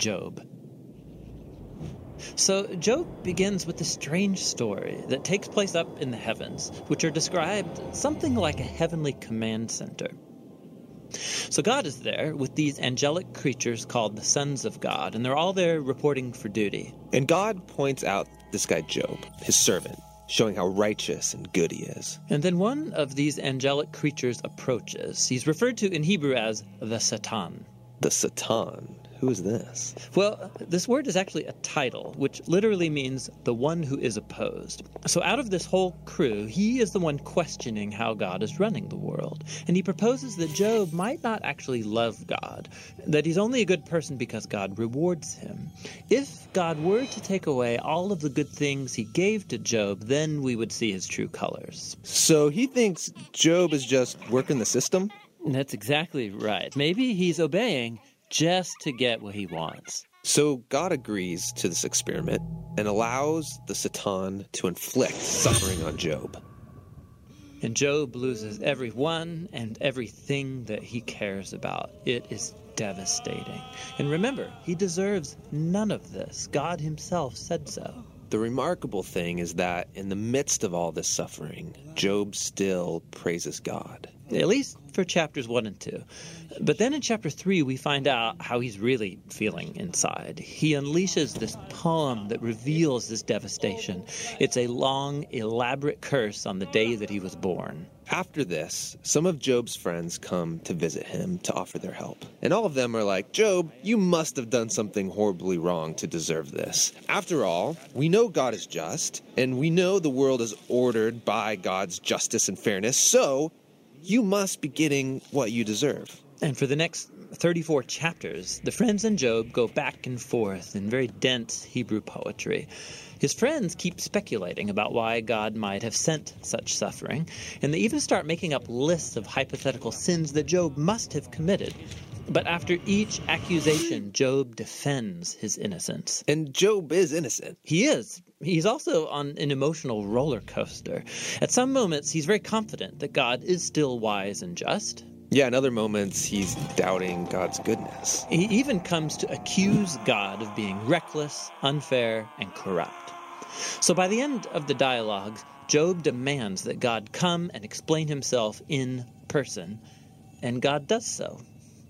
Job. So, Job begins with a strange story that takes place up in the heavens, which are described something like a heavenly command center. So, God is there with these angelic creatures called the sons of God, and they're all there reporting for duty. And God points out this guy Job, his servant, showing how righteous and good he is. And then one of these angelic creatures approaches. He's referred to in Hebrew as the Satan. The Satan. Who is this? Well, this word is actually a title, which literally means the one who is opposed. So, out of this whole crew, he is the one questioning how God is running the world. And he proposes that Job might not actually love God, that he's only a good person because God rewards him. If God were to take away all of the good things he gave to Job, then we would see his true colors. So he thinks Job is just working the system? That's exactly right. Maybe he's obeying just to get what he wants. So God agrees to this experiment and allows the Satan to inflict suffering on Job. And Job loses everyone and everything that he cares about. It is devastating. And remember, he deserves none of this. God himself said so. The remarkable thing is that in the midst of all this suffering, Job still praises God. At least for chapters 1 and 2. But then in chapter 3, we find out how he's really feeling inside. He unleashes this poem that reveals this devastation. It's a long, elaborate curse on the day that he was born. After this, some of Job's friends come to visit him to offer their help. And all of them are like, Job, you must have done something horribly wrong to deserve this. After all, we know God is just, and we know the world is ordered by God's justice and fairness, so you must be getting what you deserve. And for the next 34 chapters, the friends and Job go back and forth in very dense Hebrew poetry. His friends keep speculating about why God might have sent such suffering, and they even start making up lists of hypothetical sins that Job must have committed. But after each accusation, Job defends his innocence. And Job is innocent. He is. He's also on an emotional roller coaster. At some moments, he's very confident that God is still wise and just. Yeah, in other moments, he's doubting God's goodness. He even comes to accuse God of being reckless, unfair, and corrupt. So by the end of the dialogue, Job demands that God come and explain himself in person, and God does so.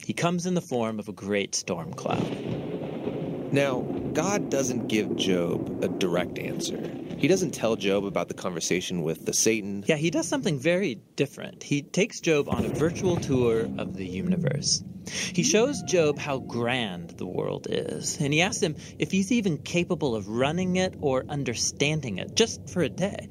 He comes in the form of a great storm cloud. Now, God doesn't give Job a direct answer. He doesn't tell Job about the conversation with the Satan. Yeah, he does something very different. He takes Job on a virtual tour of the universe. He shows Job how grand the world is, and he asks him if he's even capable of running it or understanding it, just for a day.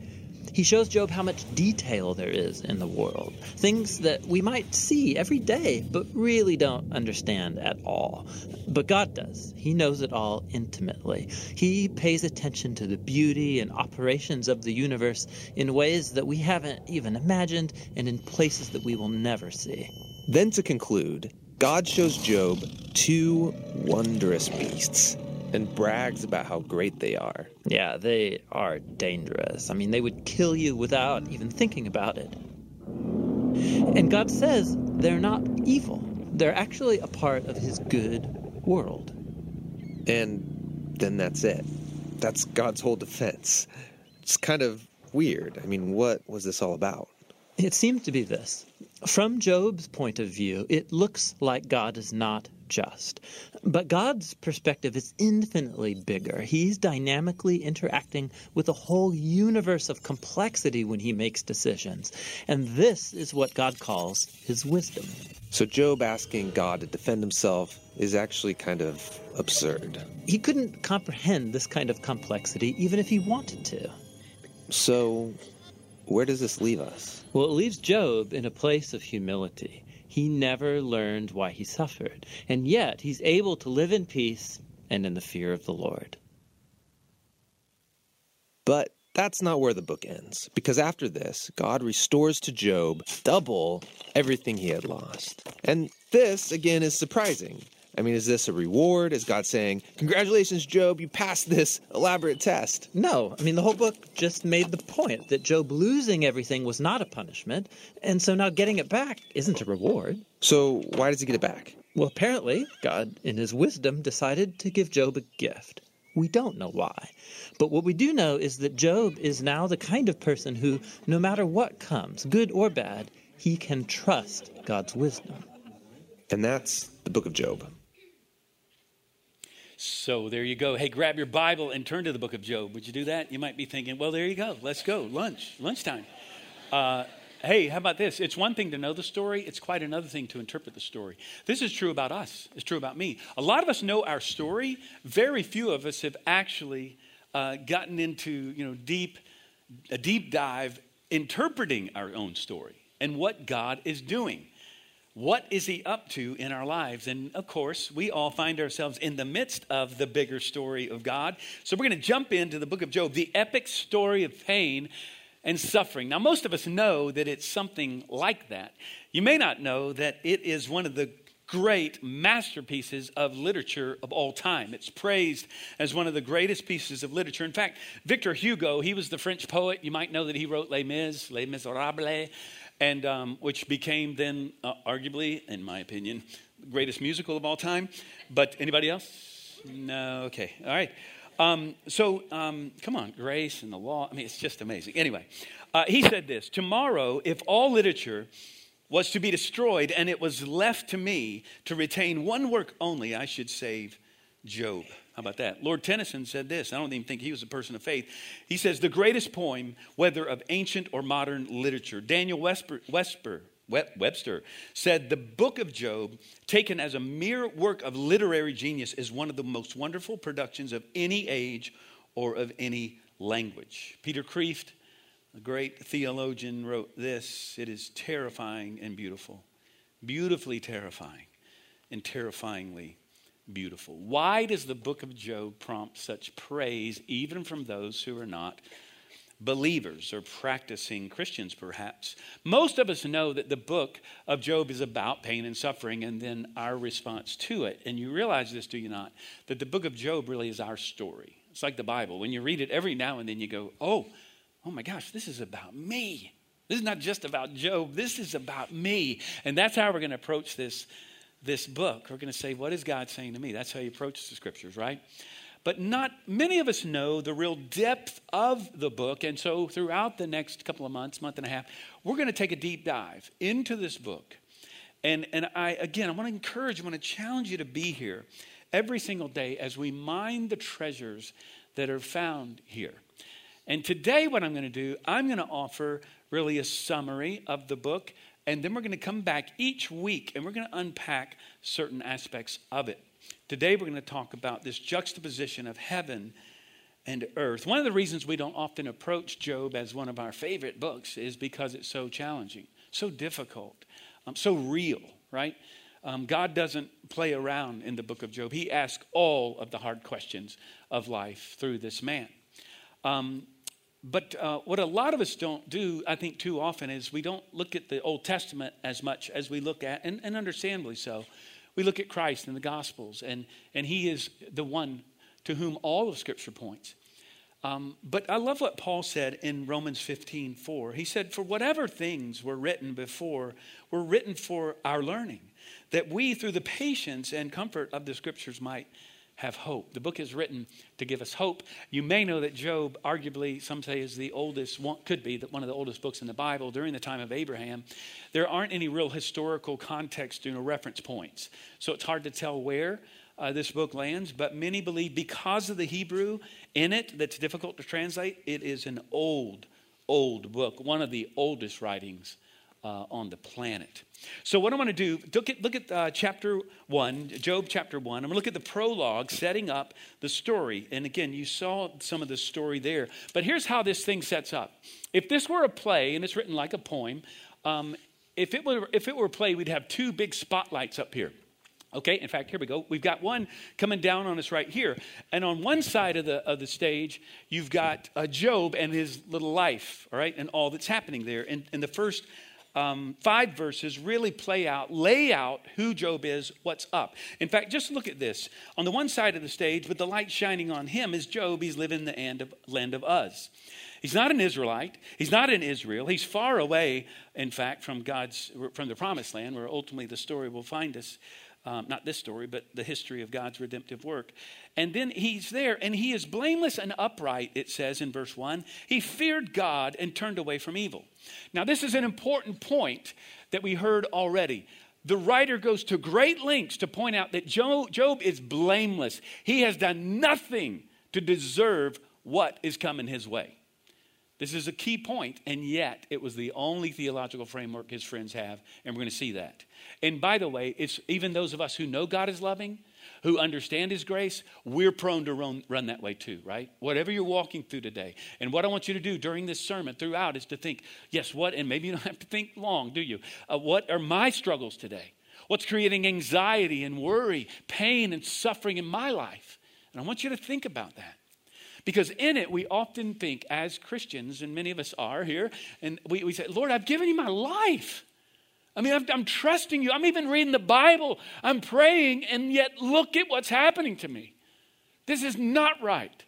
He shows Job how much detail there is in the world, things that we might see every day, but really don't understand at all. But God does. He knows it all intimately. He pays attention to the beauty and operations of the universe in ways that we haven't even imagined and in places that we will never see. Then, to conclude, God shows Job two wondrous beasts and brags about how great they are. Yeah, they are dangerous. I mean, they would kill you without even thinking about it. And God says they're not evil, they're actually a part of His good world. And then that's it. That's God's whole defense. It's kind of weird. I mean, what was this all about? It seems to be this. From Job's point of view, it looks like God is not just. But God's perspective is infinitely bigger. He's dynamically interacting with a whole universe of complexity when he makes decisions. And this is what God calls his wisdom. So, Job asking God to defend himself is actually kind of absurd. He couldn't comprehend this kind of complexity even if he wanted to. So, where does this leave us? Well, it leaves Job in a place of humility. He never learned why he suffered, and yet he's able to live in peace and in the fear of the Lord. But that's not where the book ends, because after this, God restores to Job double everything he had lost. And this, again, is surprising. I mean, is this a reward? Is God saying, Congratulations, Job, you passed this elaborate test? No. I mean, the whole book just made the point that Job losing everything was not a punishment, and so now getting it back isn't a reward. So, why does he get it back? Well, apparently, God, in his wisdom, decided to give Job a gift. We don't know why. But what we do know is that Job is now the kind of person who, no matter what comes, good or bad, he can trust God's wisdom. And that's the book of Job. So there you go. Hey, grab your Bible and turn to the book of Job. Would you do that? You might be thinking, well, there you go. Let's go. Lunch, lunchtime. Uh, hey, how about this? It's one thing to know the story, it's quite another thing to interpret the story. This is true about us, it's true about me. A lot of us know our story, very few of us have actually uh, gotten into you know, deep, a deep dive interpreting our own story and what God is doing. What is he up to in our lives? And of course, we all find ourselves in the midst of the bigger story of God. So we're going to jump into the book of Job, the epic story of pain and suffering. Now, most of us know that it's something like that. You may not know that it is one of the great masterpieces of literature of all time. It's praised as one of the greatest pieces of literature. In fact, Victor Hugo, he was the French poet. You might know that he wrote Les Mis, Les Miserables and um, which became then uh, arguably, in my opinion, the greatest musical of all time. But anybody else? No. Okay. All right. Um, so um, come on, grace and the law. I mean, it's just amazing. Anyway, uh, he said this: Tomorrow, if all literature was to be destroyed and it was left to me to retain one work only, I should save Job. How about that? Lord Tennyson said this. I don't even think he was a person of faith. He says, The greatest poem, whether of ancient or modern literature. Daniel Wesper, Wesper, Webster said, The book of Job, taken as a mere work of literary genius, is one of the most wonderful productions of any age or of any language. Peter Kreeft, a great theologian, wrote this It is terrifying and beautiful, beautifully terrifying and terrifyingly beautiful. Why does the book of Job prompt such praise, even from those who are not believers or practicing Christians, perhaps? Most of us know that the book of Job is about pain and suffering and then our response to it. And you realize this, do you not? That the book of Job really is our story. It's like the Bible. When you read it every now and then, you go, oh, oh my gosh, this is about me. This is not just about Job. This is about me. And that's how we're going to approach this this book, we're going to say, What is God saying to me? That's how you approach the scriptures, right? But not many of us know the real depth of the book. And so, throughout the next couple of months, month and a half, we're going to take a deep dive into this book. And, and I, again, I want to encourage, I want to challenge you to be here every single day as we mine the treasures that are found here. And today, what I'm going to do, I'm going to offer really a summary of the book and then we're going to come back each week and we're going to unpack certain aspects of it. Today, we're going to talk about this juxtaposition of heaven and earth. One of the reasons we don't often approach Job as one of our favorite books is because it's so challenging, so difficult, um, so real, right? Um, God doesn't play around in the book of Job. He asks all of the hard questions of life through this man. Um, but uh, what a lot of us don't do, I think, too often is we don't look at the Old Testament as much as we look at, and, and understandably so, we look at Christ in the Gospels, and, and He is the one to whom all of Scripture points. Um, but I love what Paul said in Romans 15 4. He said, For whatever things were written before were written for our learning, that we, through the patience and comfort of the Scriptures, might have hope. The book is written to give us hope. You may know that Job, arguably, some say, is the oldest, could be one of the oldest books in the Bible during the time of Abraham. There aren't any real historical context, know, reference points. So it's hard to tell where uh, this book lands, but many believe because of the Hebrew in it that's difficult to translate, it is an old, old book, one of the oldest writings uh, on the planet. So, what I want to do, look at, look at uh, chapter 1, Job chapter 1. I'm going to look at the prologue setting up the story. And again, you saw some of the story there. But here's how this thing sets up. If this were a play, and it's written like a poem, um, if, it were, if it were a play, we'd have two big spotlights up here. Okay, in fact, here we go. We've got one coming down on us right here. And on one side of the, of the stage, you've got uh, Job and his little life, all right, and all that's happening there. And, the first um, five verses really play out, lay out who Job is, what's up. In fact, just look at this. On the one side of the stage, with the light shining on him, is Job. He's living in the of, land of Uz. He's not an Israelite. He's not in Israel. He's far away, in fact, from God's from the promised land, where ultimately the story will find us. Um, not this story, but the history of God's redemptive work. And then he's there, and he is blameless and upright, it says in verse 1. He feared God and turned away from evil. Now, this is an important point that we heard already. The writer goes to great lengths to point out that Job, Job is blameless. He has done nothing to deserve what is coming his way. This is a key point, and yet it was the only theological framework his friends have, and we're going to see that. And by the way, it's even those of us who know God is loving, who understand his grace, we're prone to run, run that way too, right? Whatever you're walking through today. And what I want you to do during this sermon throughout is to think, yes, what, and maybe you don't have to think long, do you? Uh, what are my struggles today? What's creating anxiety and worry, pain and suffering in my life? And I want you to think about that. Because in it, we often think as Christians, and many of us are here, and we, we say, Lord, I've given you my life. I mean, I'm, trusting you. I'm even reading the Bible. I'm praying, and yet look at what's happening to me. This is not right.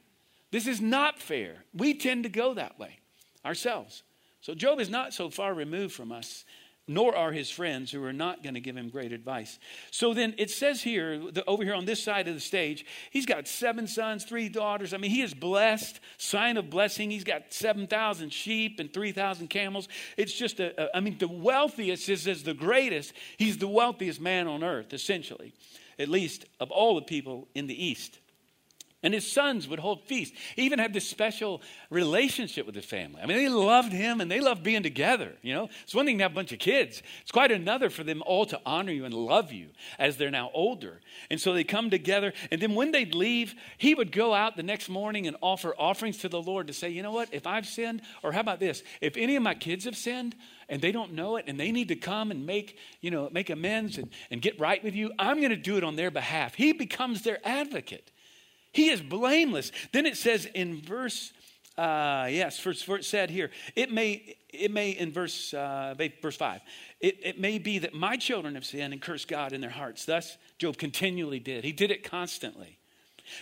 This is not fair. We tend to go that way ourselves. So Job is not so far removed from us nor are his friends who are not going to give him great advice. So then it says here, the, over here on this side of the stage, he's got seven sons, three daughters. I mean, he is blessed, sign of blessing. He's got 7,000 sheep and 3,000 camels. It's just, a, a, I mean, the wealthiest is, is the greatest. He's the wealthiest man on earth, essentially, at least of all the people in the East. And his sons would hold feasts. He even had this special relationship with his family. I mean, they loved him and they loved being together. You know, it's one thing to have a bunch of kids, it's quite another for them all to honor you and love you as they're now older. And so they come together. And then when they'd leave, he would go out the next morning and offer offerings to the Lord to say, you know what, if I've sinned, or how about this, if any of my kids have sinned, and they don't know it and they need to come and make you know make amends and, and get right with you i'm going to do it on their behalf he becomes their advocate he is blameless. Then it says in verse, uh, yes, first it said here, it may, it may in verse, uh, verse 5, it, it may be that my children have sinned and cursed God in their hearts. Thus, Job continually did. He did it constantly.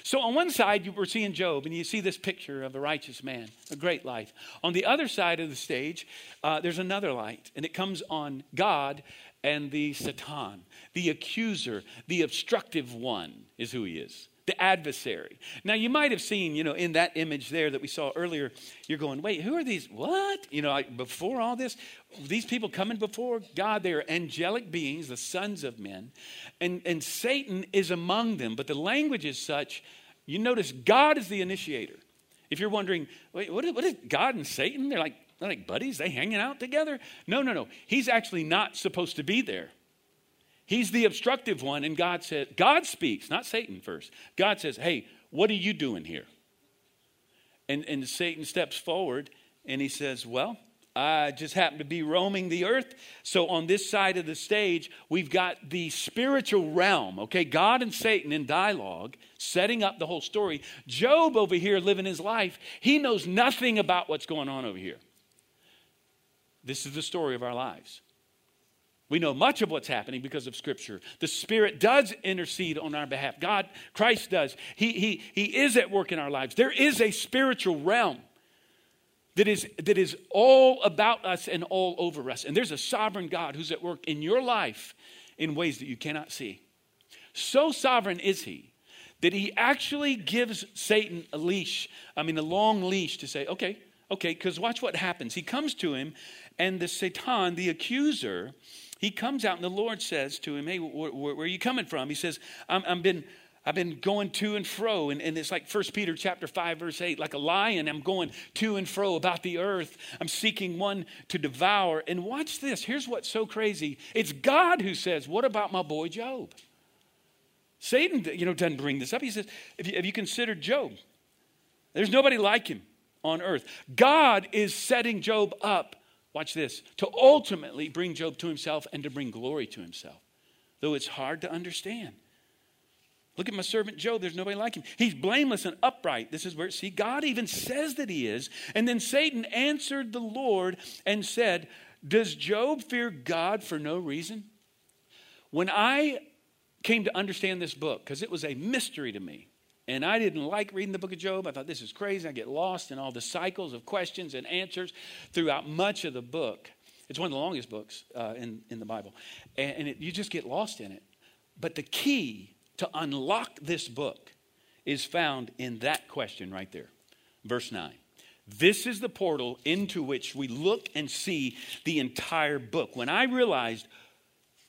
So, on one side, you were seeing Job, and you see this picture of a righteous man, a great life. On the other side of the stage, uh, there's another light, and it comes on God and the Satan, the accuser, the obstructive one, is who he is the adversary. Now, you might have seen, you know, in that image there that we saw earlier, you're going, wait, who are these? What? You know, before all this, these people coming before God, they are angelic beings, the sons of men, and, and Satan is among them. But the language is such, you notice God is the initiator. If you're wondering, wait, what is, what is God and Satan? They're like, they're like buddies, they hanging out together? No, no, no. He's actually not supposed to be there. He's the obstructive one, and God says, God speaks, not Satan first. God says, Hey, what are you doing here? And, and Satan steps forward and he says, Well, I just happen to be roaming the earth. So on this side of the stage, we've got the spiritual realm, okay? God and Satan in dialogue, setting up the whole story. Job over here living his life, he knows nothing about what's going on over here. This is the story of our lives. We know much of what's happening because of Scripture. The Spirit does intercede on our behalf. God, Christ does. He, he, he is at work in our lives. There is a spiritual realm that is, that is all about us and all over us. And there's a sovereign God who's at work in your life in ways that you cannot see. So sovereign is He that He actually gives Satan a leash, I mean, a long leash to say, okay, okay, because watch what happens. He comes to him, and the Satan, the accuser, he comes out and the Lord says to him, Hey, where, where are you coming from? He says, I'm, I've been. I've been going to and fro, and, and it's like 1 Peter chapter 5, verse 8, like a lion, I'm going to and fro about the earth. I'm seeking one to devour. And watch this. Here's what's so crazy. It's God who says, What about my boy Job? Satan, you know, doesn't bring this up. He says, Have you, have you considered Job? There's nobody like him on earth. God is setting Job up watch this, to ultimately bring Job to himself and to bring glory to himself, though it's hard to understand. Look at my servant Job. There's nobody like him. He's blameless and upright. This is where, see, God even says that he is. And then Satan answered the Lord and said, Does Job fear God for no reason? When I came to understand this book, because it was a mystery to me, and I didn't like reading the book of Job. I thought this is crazy. I get lost in all the cycles of questions and answers throughout much of the book. It's one of the longest books uh, in, in the Bible. And, and it, you just get lost in it. But the key to unlock this book is found in that question right there. Verse 9. This is the portal into which we look and see the entire book. When I realized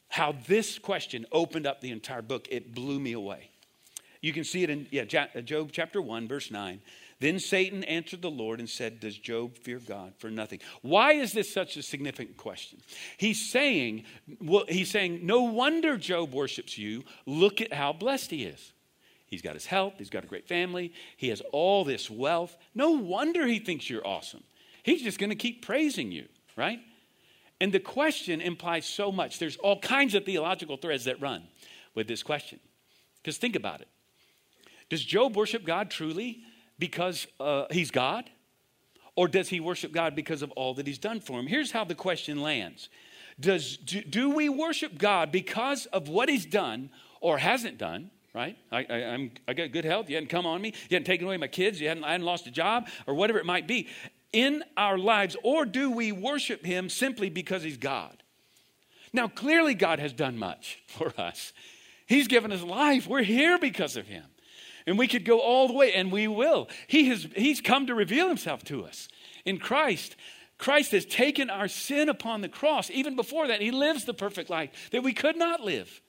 how this question opened up the entire book, it blew me away. You can see it in yeah, uh, Job chapter 1, verse 9. Then Satan answered the Lord and said, Does Job fear God for nothing? Why is this such a significant question? He's saying, well, he's saying, No wonder Job worships you. Look at how blessed he is. He's got his health, he's got a great family, he has all this wealth. No wonder he thinks you're awesome. He's just going to keep praising you, right? And the question implies so much. There's all kinds of theological threads that run with this question. Because think about it. Does Job worship God truly because uh, he's God? Or does he worship God because of all that he's done for him? Here's how the question lands Does, do, do we worship God because of what he's done or hasn't done? right? I, I, am I got good health. You hadn't come on me. You hadn't taken away my kids. You hadn't, I hadn't lost a job or whatever it might be in our lives. Or do we worship him simply because he's God? Now, clearly, God has done much for us. He's given us life. We're here because of him. And we could go all the way, and we will. He has, he's come to reveal himself to us in Christ. Christ has taken our sin upon the cross. Even before that, he lives the perfect life that we could not live.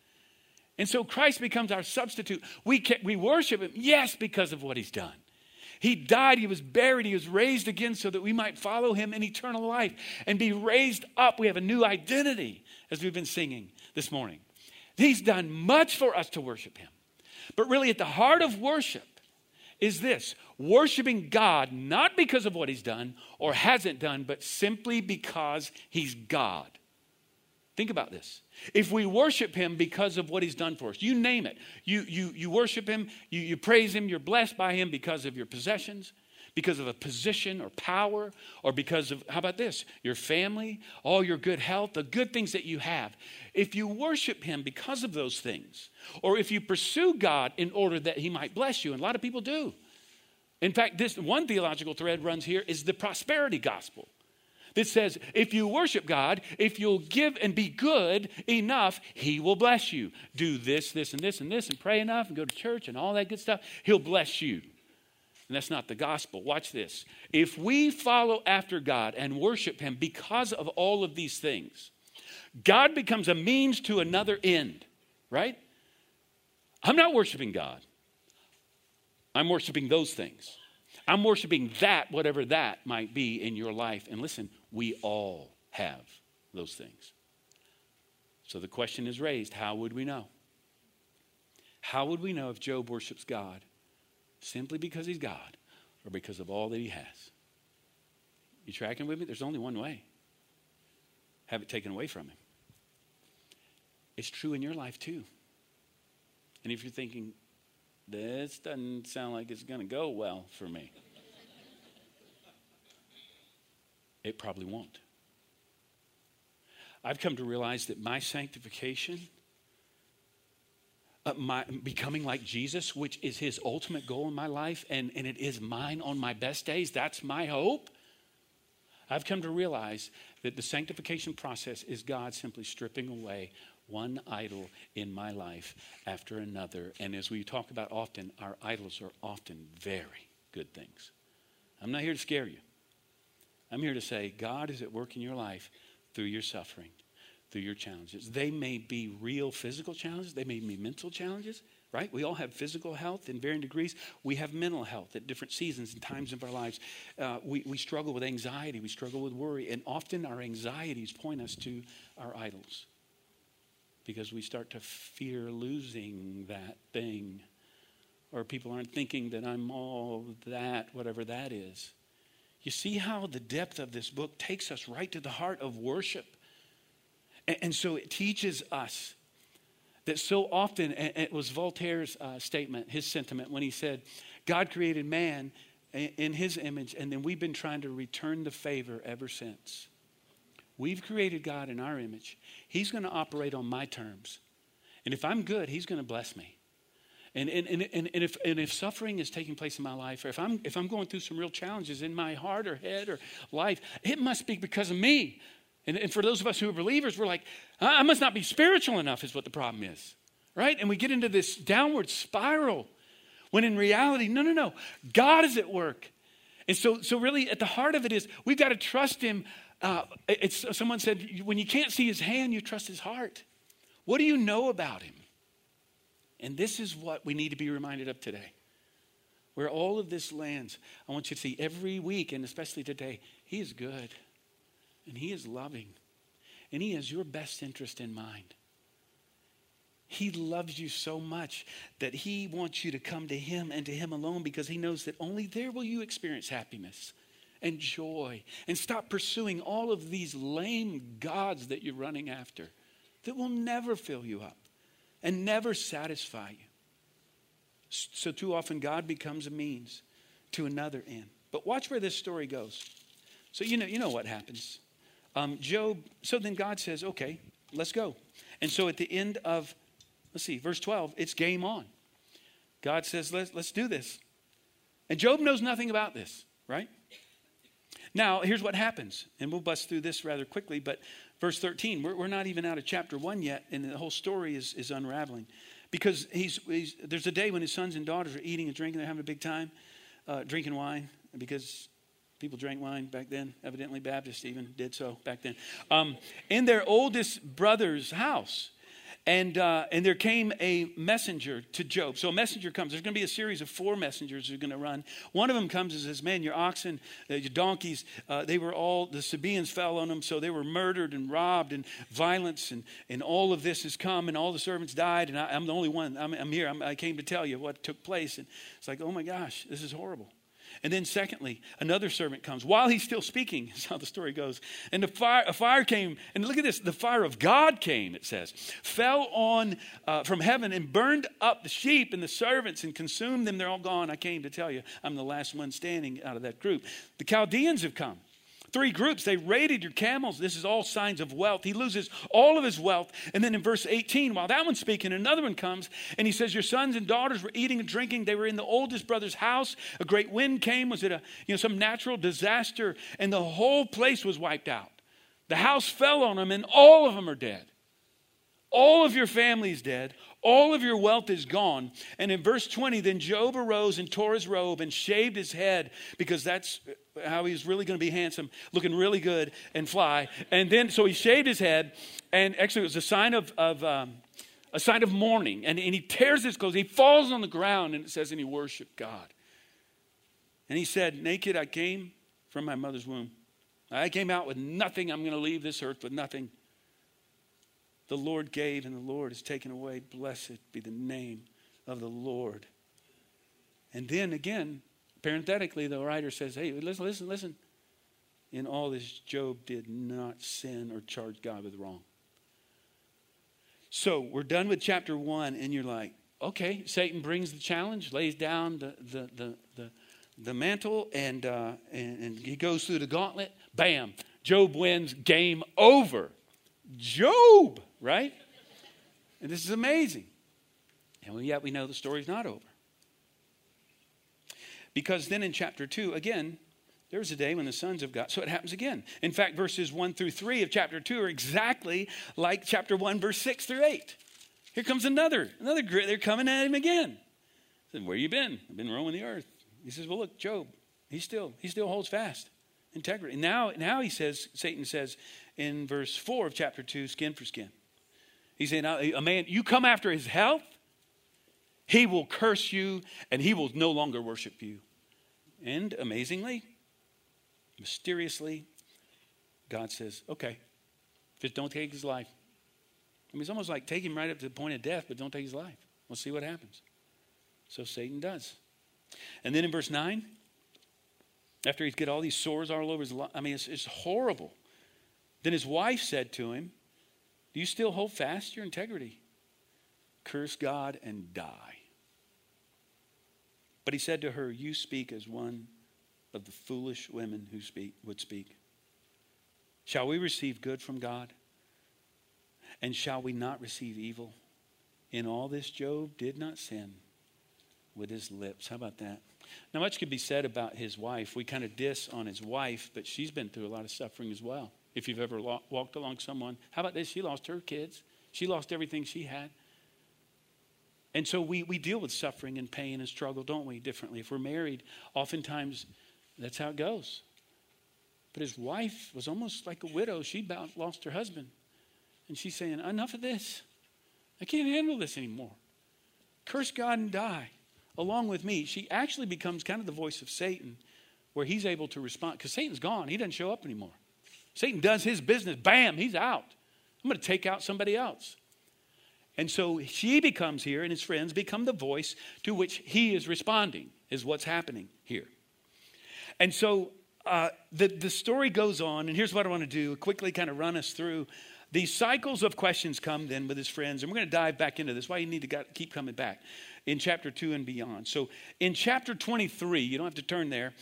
And so Christ becomes our substitute. We, can, we worship him, yes, because of what he's done. He died, he was buried, he was raised again so that we might follow him in eternal life and be raised up. We have a new identity, as we've been singing this morning. He's done much for us to worship him. But really, at the heart of worship is this worshiping God not because of what he's done or hasn't done, but simply because he's God. Think about this. If we worship him because of what he's done for us, you name it. You, you, you worship him, you, you praise him, you're blessed by him because of your possessions, because of a position or power, or because of, how about this, your family, all your good health, the good things that you have. If you worship him because of those things, or if you pursue God in order that he might bless you, and a lot of people do. In fact, this one theological thread runs here is the prosperity gospel that says if you worship God, if you'll give and be good enough, He will bless you. Do this, this, and this, and this, and pray enough, and go to church, and all that good stuff. He'll bless you. And that's not the gospel. Watch this. If we follow after God and worship Him because of all of these things, God becomes a means to another end, right? I'm not worshiping God, I'm worshiping those things. I'm worshiping that, whatever that might be in your life. And listen, we all have those things. So the question is raised how would we know? How would we know if Job worships God simply because he's God or because of all that he has? You tracking with me? There's only one way have it taken away from him. It's true in your life too. And if you're thinking, this doesn't sound like it's going to go well for me. It probably won't. I've come to realize that my sanctification, uh, my becoming like Jesus, which is his ultimate goal in my life, and, and it is mine on my best days, that's my hope. I've come to realize that the sanctification process is God simply stripping away one idol in my life after another. And as we talk about often, our idols are often very good things. I'm not here to scare you. I'm here to say God is at work in your life through your suffering, through your challenges. They may be real physical challenges, they may be mental challenges, right? We all have physical health in varying degrees. We have mental health at different seasons and times of our lives. Uh, we, we struggle with anxiety, we struggle with worry, and often our anxieties point us to our idols because we start to fear losing that thing. Or people aren't thinking that I'm all that, whatever that is. You see how the depth of this book takes us right to the heart of worship. And, and so it teaches us that so often, and it was Voltaire's uh, statement, his sentiment, when he said, God created man in his image, and then we've been trying to return the favor ever since. We've created God in our image. He's going to operate on my terms. And if I'm good, He's going to bless me. And, and, and, and, if, and if suffering is taking place in my life, or if I'm, if I'm going through some real challenges in my heart or head or life, it must be because of me. And, and for those of us who are believers, we're like, I must not be spiritual enough, is what the problem is. right? And we get into this downward spiral when in reality, no, no, no, God is at work. And so, so really, at the heart of it is we've got to trust Him. Uh, it's, someone said, when you can't see His hand, you trust His heart. What do you know about Him? And this is what we need to be reminded of today. Where all of this lands, I want you to see every week, and especially today, He is good, and He is loving, and He has your best interest in mind. He loves you so much that He wants you to come to Him and to Him alone because He knows that only there will you experience happiness and joy and stop pursuing all of these lame gods that you're running after that will never fill you up and never satisfy you. So, too often, God becomes a means to another end. But watch where this story goes. So, you know, you know what happens. Um, Job, so then God says, okay, let's go. And so at the end of Let's see, verse 12, it's game on. God says, let's, let's do this. And Job knows nothing about this, right? Now, here's what happens, and we'll bust through this rather quickly, but verse 13, we're, we're not even out of chapter 1 yet, and the whole story is, is unraveling. Because he's, he's, there's a day when his sons and daughters are eating and drinking, they're having a big time uh, drinking wine, because people drank wine back then. Evidently, Baptists even did so back then. Um, in their oldest brother's house. And, uh, and there came a messenger to Job. So a messenger comes. There's going to be a series of four messengers who are going to run. One of them comes and says, Man, your oxen, uh, your donkeys, uh, they were all, the Sabaeans fell on them, so they were murdered and robbed, and violence, and, and all of this has come, and all the servants died, and I, am the only one. I'm, I'm here. I'm, I came to tell you what took place. And it's like, Oh my gosh, this is horrible. And then, secondly, another servant comes while he's still speaking. is how the story goes. And fire, a fire came, and look at this the fire of God came, it says, fell on uh, from heaven and burned up the sheep and the servants and consumed them. They're all gone. I came to tell you, I'm the last one standing out of that group. The Chaldeans have come. Three groups, they raided your camels. This is all signs of wealth. He loses all of his wealth. And then in verse 18, while that one's speaking, another one comes and he says, Your sons and daughters were eating and drinking. They were in the oldest brother's house. A great wind came. Was it a, you know, some natural disaster? And the whole place was wiped out. The house fell on them, and all of them are dead. All of your family's dead. All of your wealth is gone. And in verse 20, then Job arose and tore his robe and shaved his head because that's how he's really going to be handsome, looking really good and fly. And then, so he shaved his head, and actually, it was a sign of, of um, a sign of mourning. And, and he tears his clothes. He falls on the ground, and it says, and he worshiped God. And he said, Naked I came from my mother's womb. I came out with nothing. I'm going to leave this earth with nothing. The Lord gave, and the Lord has taken away. Blessed be the name of the Lord. And then again, Parenthetically, the writer says, hey, listen, listen, listen. In all this, Job did not sin or charge God with wrong. So we're done with chapter one, and you're like, okay, Satan brings the challenge, lays down the, the, the, the, the mantle, and, uh, and, and he goes through the gauntlet. Bam! Job wins, game over. Job, right? And this is amazing. And yet we know the story's not over. Because then in chapter 2, again, there was a day when the sons of God, so it happens again. In fact, verses 1 through 3 of chapter 2 are exactly like chapter 1, verse 6 through 8. Here comes another, another grit. They're coming at him again. I said, Where you been? I've been roaming the earth. He says, Well, look, Job, he still, he still holds fast. Integrity. Now, now he says, Satan says in verse 4 of chapter 2, skin for skin. He's saying, A man, you come after his health, he will curse you and he will no longer worship you. And amazingly, mysteriously, God says, okay, just don't take his life. I mean, it's almost like take him right up to the point of death, but don't take his life. We'll see what happens. So Satan does. And then in verse 9, after he's got all these sores all over his life, I mean, it's, it's horrible. Then his wife said to him, Do you still hold fast your integrity? Curse God and die. But he said to her, You speak as one of the foolish women who speak, would speak. Shall we receive good from God? And shall we not receive evil? In all this, Job did not sin with his lips. How about that? Now, much could be said about his wife. We kind of diss on his wife, but she's been through a lot of suffering as well. If you've ever walked along someone, how about this? She lost her kids, she lost everything she had. And so we, we deal with suffering and pain and struggle, don't we, differently? If we're married, oftentimes that's how it goes. But his wife was almost like a widow. She about lost her husband. And she's saying, Enough of this. I can't handle this anymore. Curse God and die along with me. She actually becomes kind of the voice of Satan, where he's able to respond. Because Satan's gone, he doesn't show up anymore. Satan does his business, bam, he's out. I'm going to take out somebody else. And so she becomes here, and his friends become the voice to which he is responding, is what's happening here. And so uh, the, the story goes on, and here's what I want to do quickly kind of run us through. These cycles of questions come then with his friends, and we're going to dive back into this. Why you need to keep coming back in chapter 2 and beyond. So in chapter 23, you don't have to turn there.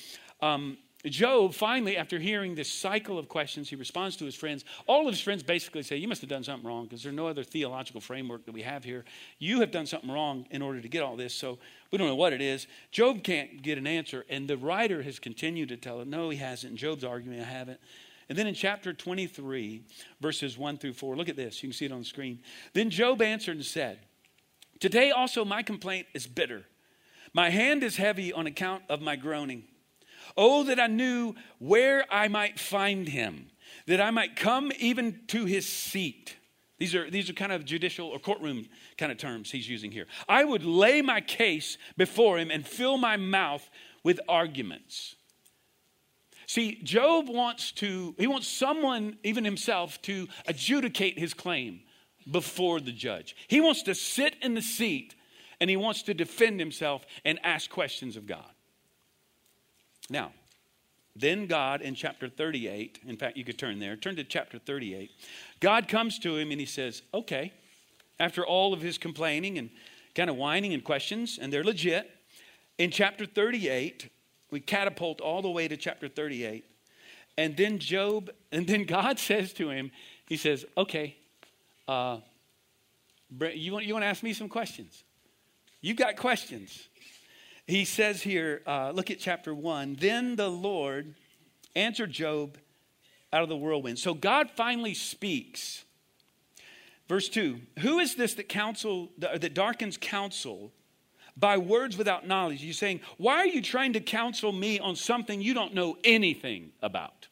Um, Job finally, after hearing this cycle of questions, he responds to his friends. All of his friends basically say, You must have done something wrong because there's no other theological framework that we have here. You have done something wrong in order to get all this, so we don't know what it is. Job can't get an answer, and the writer has continued to tell him, No, he hasn't. And Job's arguing, I haven't. And then in chapter 23, verses 1 through 4, look at this. You can see it on the screen. Then Job answered and said, Today also my complaint is bitter. My hand is heavy on account of my groaning. Oh, that I knew where I might find him, that I might come even to his seat. These are, these are kind of judicial or courtroom kind of terms he's using here. I would lay my case before him and fill my mouth with arguments. See, Job wants to, he wants someone, even himself, to adjudicate his claim before the judge. He wants to sit in the seat and he wants to defend himself and ask questions of God. Now, then God in chapter 38, in fact, you could turn there, turn to chapter 38. God comes to him and he says, Okay, after all of his complaining and kind of whining and questions, and they're legit, in chapter 38, we catapult all the way to chapter 38. And then Job, and then God says to him, He says, Okay, uh, you, want, you want to ask me some questions? You've got questions. He says here, uh, look at chapter 1. Then the Lord answered Job out of the whirlwind. So God finally speaks. Verse 2 Who is this that, counsel, that darkens counsel by words without knowledge? He's saying, Why are you trying to counsel me on something you don't know anything about?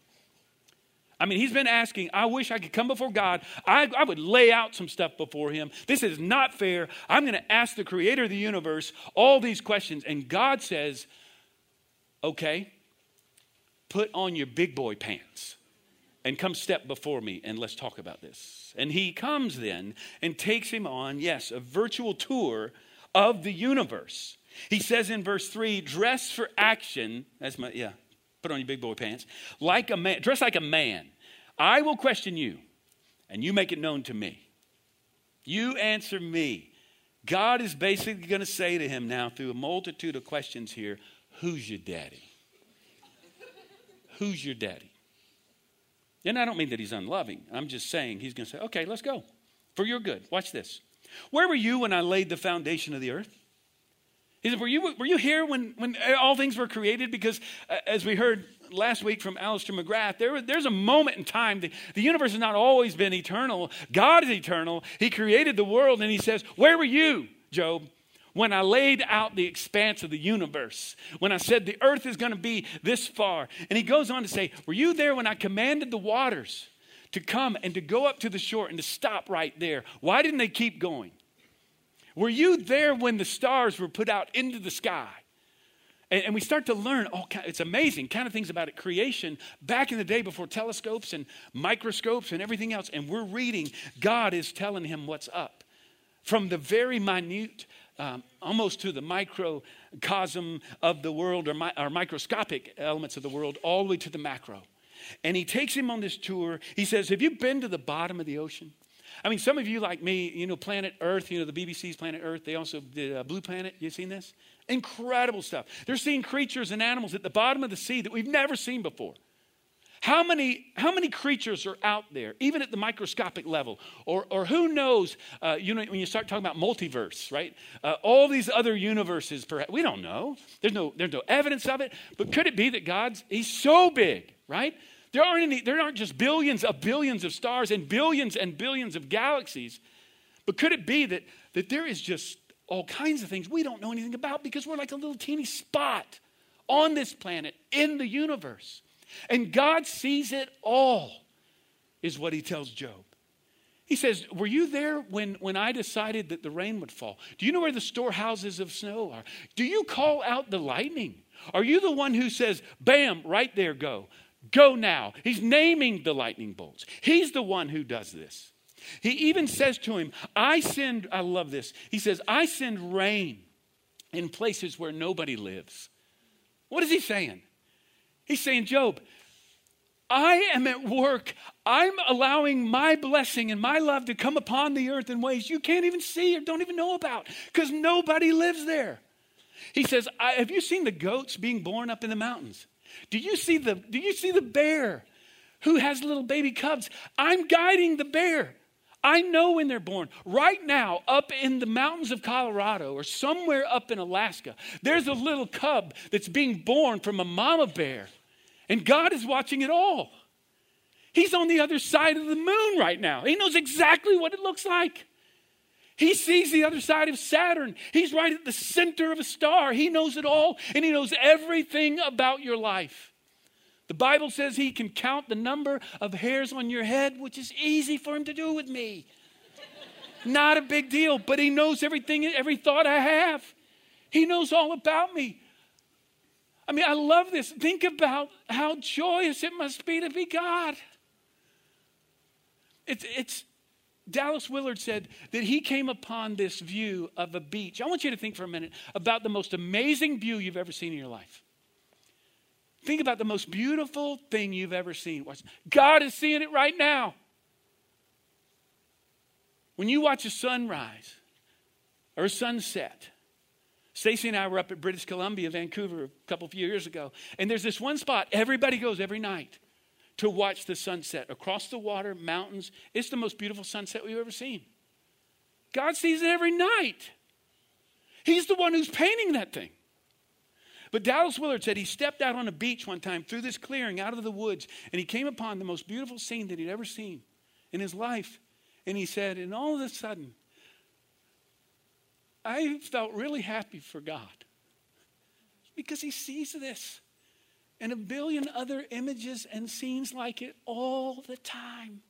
I mean, he's been asking, I wish I could come before God. I, I would lay out some stuff before him. This is not fair. I'm going to ask the creator of the universe all these questions. And God says, okay, put on your big boy pants and come step before me and let's talk about this. And he comes then and takes him on, yes, a virtual tour of the universe. He says in verse 3, dress for action. That's my, yeah, put on your big boy pants, like a man, dress like a man. I will question you, and you make it known to me. You answer me. God is basically going to say to him now, through a multitude of questions here, Who's your daddy? Who's your daddy? And I don't mean that he's unloving. I'm just saying he's going to say, Okay, let's go. For your good. Watch this. Where were you when I laid the foundation of the earth? He said, Were you, were you here when, when all things were created? Because uh, as we heard last week from Alister McGrath, there, there's a moment in time. The, the universe has not always been eternal. God is eternal. He created the world, and He says, Where were you, Job? When I laid out the expanse of the universe, when I said the earth is going to be this far. And he goes on to say, Were you there when I commanded the waters to come and to go up to the shore and to stop right there? Why didn't they keep going? Were you there when the stars were put out into the sky? And, and, we start to learn, oh, it's amazing, kind of things about it. Creation back in the day before telescopes and microscopes and everything else. And we're reading, God is telling him what's up. From the very minute, um, almost to the microcosm of the world or, mi- or microscopic elements of the world, all the way to the macro. And he takes him on this tour. He says, Have you been to the bottom of the ocean? I mean, some of you, like me, you know, Planet Earth, you know, the BBC's Planet Earth, they also did uh, Blue Planet. You seen this? Incredible stuff. They're seeing creatures and animals at the bottom of the sea that we've never seen before. How many, how many creatures are out there, even at the microscopic level? Or, or who knows, uh, you know, when you start talking about multiverse, right? Uh, all these other universes, perhaps, we don't know. There's no, there's no evidence of it. But could it be that God's, He's so big, right? There aren't, any, there aren't just billions of billions of stars and billions and billions of galaxies. But could it be that, that there is just all kinds of things we don't know anything about because we're like a little teeny spot on this planet in the universe. And God sees it all, is what he tells Job. He says, Were you there when, when I decided that the rain would fall? Do you know where the storehouses of snow are? Do you call out the lightning? Are you the one who says, Bam, right there, go? Go now. He's naming the lightning bolts. He's the one who does this. He even says to him, I send, I love this. He says, I send rain in places where nobody lives. What is he saying? He's saying, Job, I am at work. I'm allowing my blessing and my love to come upon the earth in ways you can't even see or don't even know about because nobody lives there. He says, Have you seen the goats being born up in the mountains? Do you see the, do you see the bear who has little baby cubs? I'm guiding the bear. I know when they're born. Right now, up in the mountains of Colorado or somewhere up in Alaska, there's a little cub that's being born from a mama bear. And God is watching it all. He's on the other side of the moon right now. He knows exactly what it looks like. He sees the other side of Saturn. He's right at the center of a star. He knows it all, and He knows everything about your life. The Bible says He can count the number of hairs on your head, which is easy for Him to do with me. Not a big deal, but He knows everything, every thought I have. He knows all about me. I mean, I love this. Think about how joyous it must be to be God. It's, it's, Dallas Willard said that he came upon this view of a beach. I want you to think for a minute about the most amazing view you've ever seen in your life. Think about the most beautiful thing you've ever seen. God is seeing it right now. When you watch a sunrise or a sunset, Stacy and I were up at British Columbia, Vancouver, a couple of years ago, and there's this one spot everybody goes every night to watch the sunset across the water, mountains. It's the most beautiful sunset we've ever seen. God sees it every night. He's the one who's painting that thing. But Dallas Willard said he stepped out on a beach one time through this clearing out of the woods and he came upon the most beautiful scene that he'd ever seen in his life. And he said, and all of a sudden, I felt really happy for God because he sees this and a billion other images and scenes like it all the time.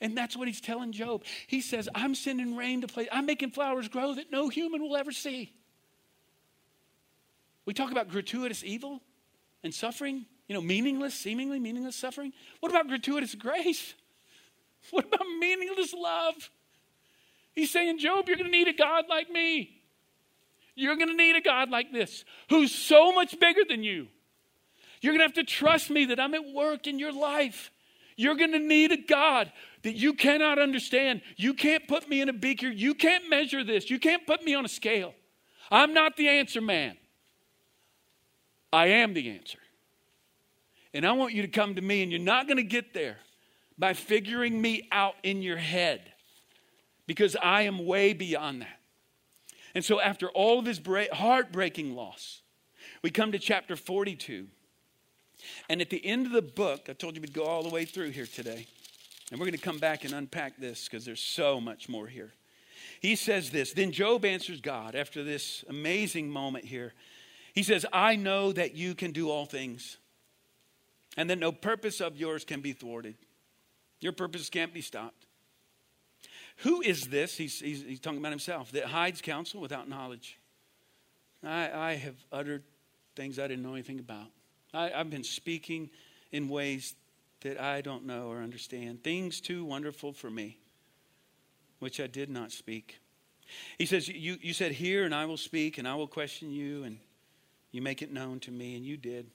And that's what he's telling Job. He says, I'm sending rain to place, I'm making flowers grow that no human will ever see. We talk about gratuitous evil and suffering, you know, meaningless, seemingly meaningless suffering. What about gratuitous grace? What about meaningless love? He's saying, Job, you're going to need a God like me. You're going to need a God like this, who's so much bigger than you you're going to have to trust me that I'm at work in your life. You're going to need a God that you cannot understand. You can't put me in a beaker. You can't measure this. You can't put me on a scale. I'm not the answer man. I am the answer. And I want you to come to me, and you're not going to get there by figuring me out in your head because I am way beyond that. And so, after all of this heartbreaking loss, we come to chapter 42. And at the end of the book, I told you we'd go all the way through here today. And we're going to come back and unpack this because there's so much more here. He says this Then Job answers God after this amazing moment here. He says, I know that you can do all things, and that no purpose of yours can be thwarted. Your purpose can't be stopped. Who is this? He's, he's, he's talking about himself that hides counsel without knowledge. I, I have uttered things I didn't know anything about. I, I've been speaking in ways that I don't know or understand, things too wonderful for me, which I did not speak. He says, you, you said, Hear, and I will speak, and I will question you, and you make it known to me, and you did.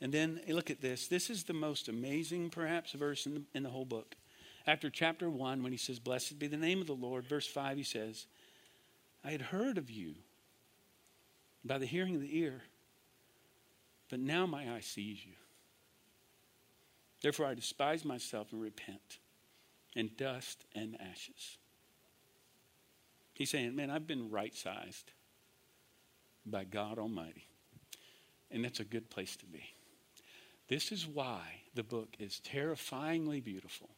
And then look at this. This is the most amazing, perhaps, verse in the, in the whole book. After chapter 1, when he says, Blessed be the name of the Lord, verse 5, he says, I had heard of you by the hearing of the ear, but now my eye sees you. Therefore, I despise myself and repent in dust and ashes. He's saying, Man, I've been right sized by God Almighty. And that's a good place to be. This is why the book is terrifyingly beautiful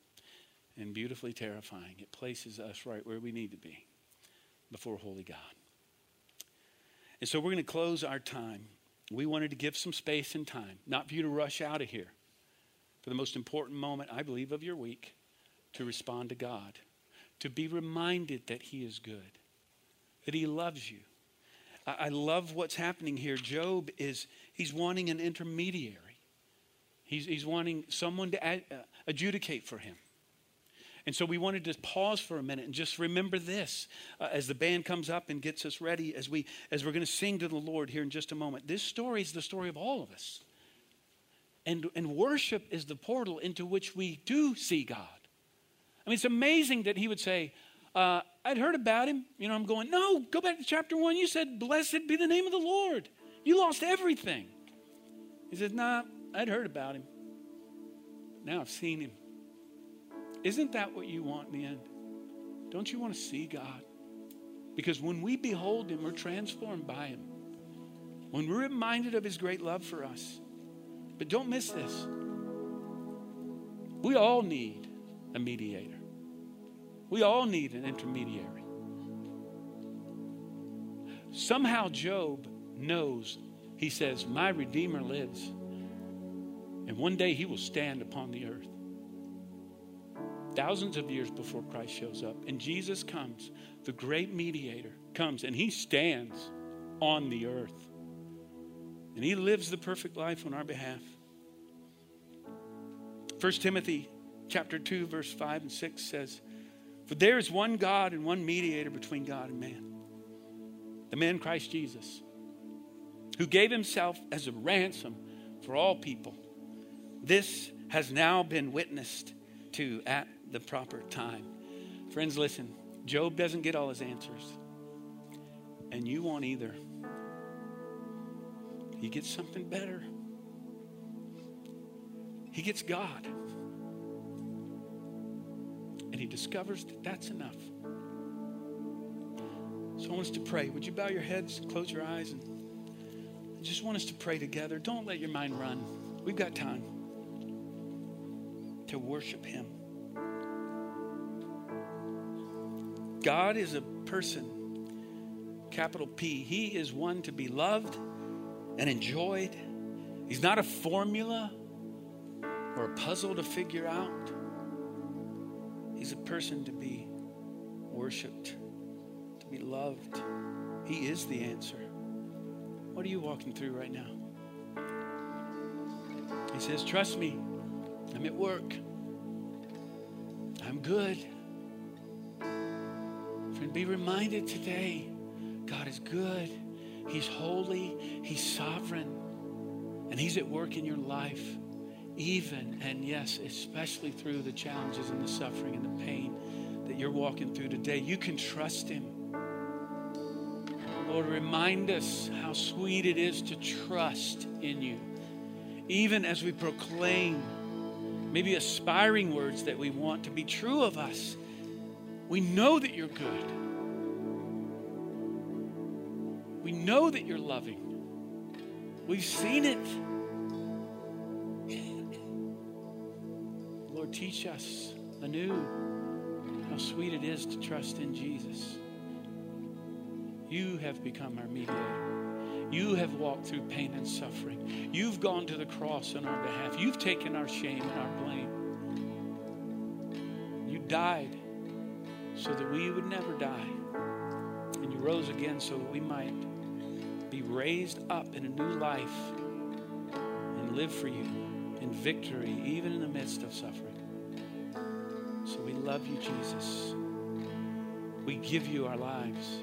and beautifully terrifying. It places us right where we need to be. before holy God. And so we're going to close our time. We wanted to give some space and time, not for you to rush out of here, for the most important moment, I believe, of your week, to respond to God, to be reminded that He is good, that He loves you. I, I love what's happening here. Job is, he's wanting an intermediary. He's, he's wanting someone to ad, uh, adjudicate for him. And so we wanted to pause for a minute and just remember this uh, as the band comes up and gets us ready as we as we're going to sing to the Lord here in just a moment. This story is the story of all of us. And and worship is the portal into which we do see God. I mean, it's amazing that he would say, uh, I'd heard about him. You know, I'm going, no, go back to chapter one. You said, Blessed be the name of the Lord. You lost everything. He said, Nah, I'd heard about him. Now I've seen him. Isn't that what you want in the end? Don't you want to see God? Because when we behold Him, we're transformed by Him. When we're reminded of His great love for us. But don't miss this. We all need a mediator, we all need an intermediary. Somehow, Job knows, he says, My Redeemer lives. And one day he will stand upon the earth thousands of years before Christ shows up. And Jesus comes, the great mediator comes, and he stands on the earth. And he lives the perfect life on our behalf. 1 Timothy chapter 2 verse 5 and 6 says, "For there is one God and one mediator between God and man, the man Christ Jesus, who gave himself as a ransom for all people. This has now been witnessed to at the proper time. Friends, listen Job doesn't get all his answers, and you won't either. He gets something better. He gets God. And he discovers that that's enough. So I want us to pray. Would you bow your heads, close your eyes, and I just want us to pray together. Don't let your mind run. We've got time to worship him. God is a person, capital P. He is one to be loved and enjoyed. He's not a formula or a puzzle to figure out. He's a person to be worshiped, to be loved. He is the answer. What are you walking through right now? He says, Trust me, I'm at work. I'm good. Friend, be reminded today God is good, He's holy, He's sovereign, and He's at work in your life, even and yes, especially through the challenges and the suffering and the pain that you're walking through today. You can trust Him. Lord, remind us how sweet it is to trust in you, even as we proclaim maybe aspiring words that we want to be true of us we know that you're good. We know that you're loving. We've seen it. Lord, teach us anew how sweet it is to trust in Jesus. You have become our mediator. You have walked through pain and suffering. You've gone to the cross on our behalf. You've taken our shame and our blame. You died so that we would never die. And you rose again so that we might be raised up in a new life and live for you in victory, even in the midst of suffering. So we love you, Jesus. We give you our lives.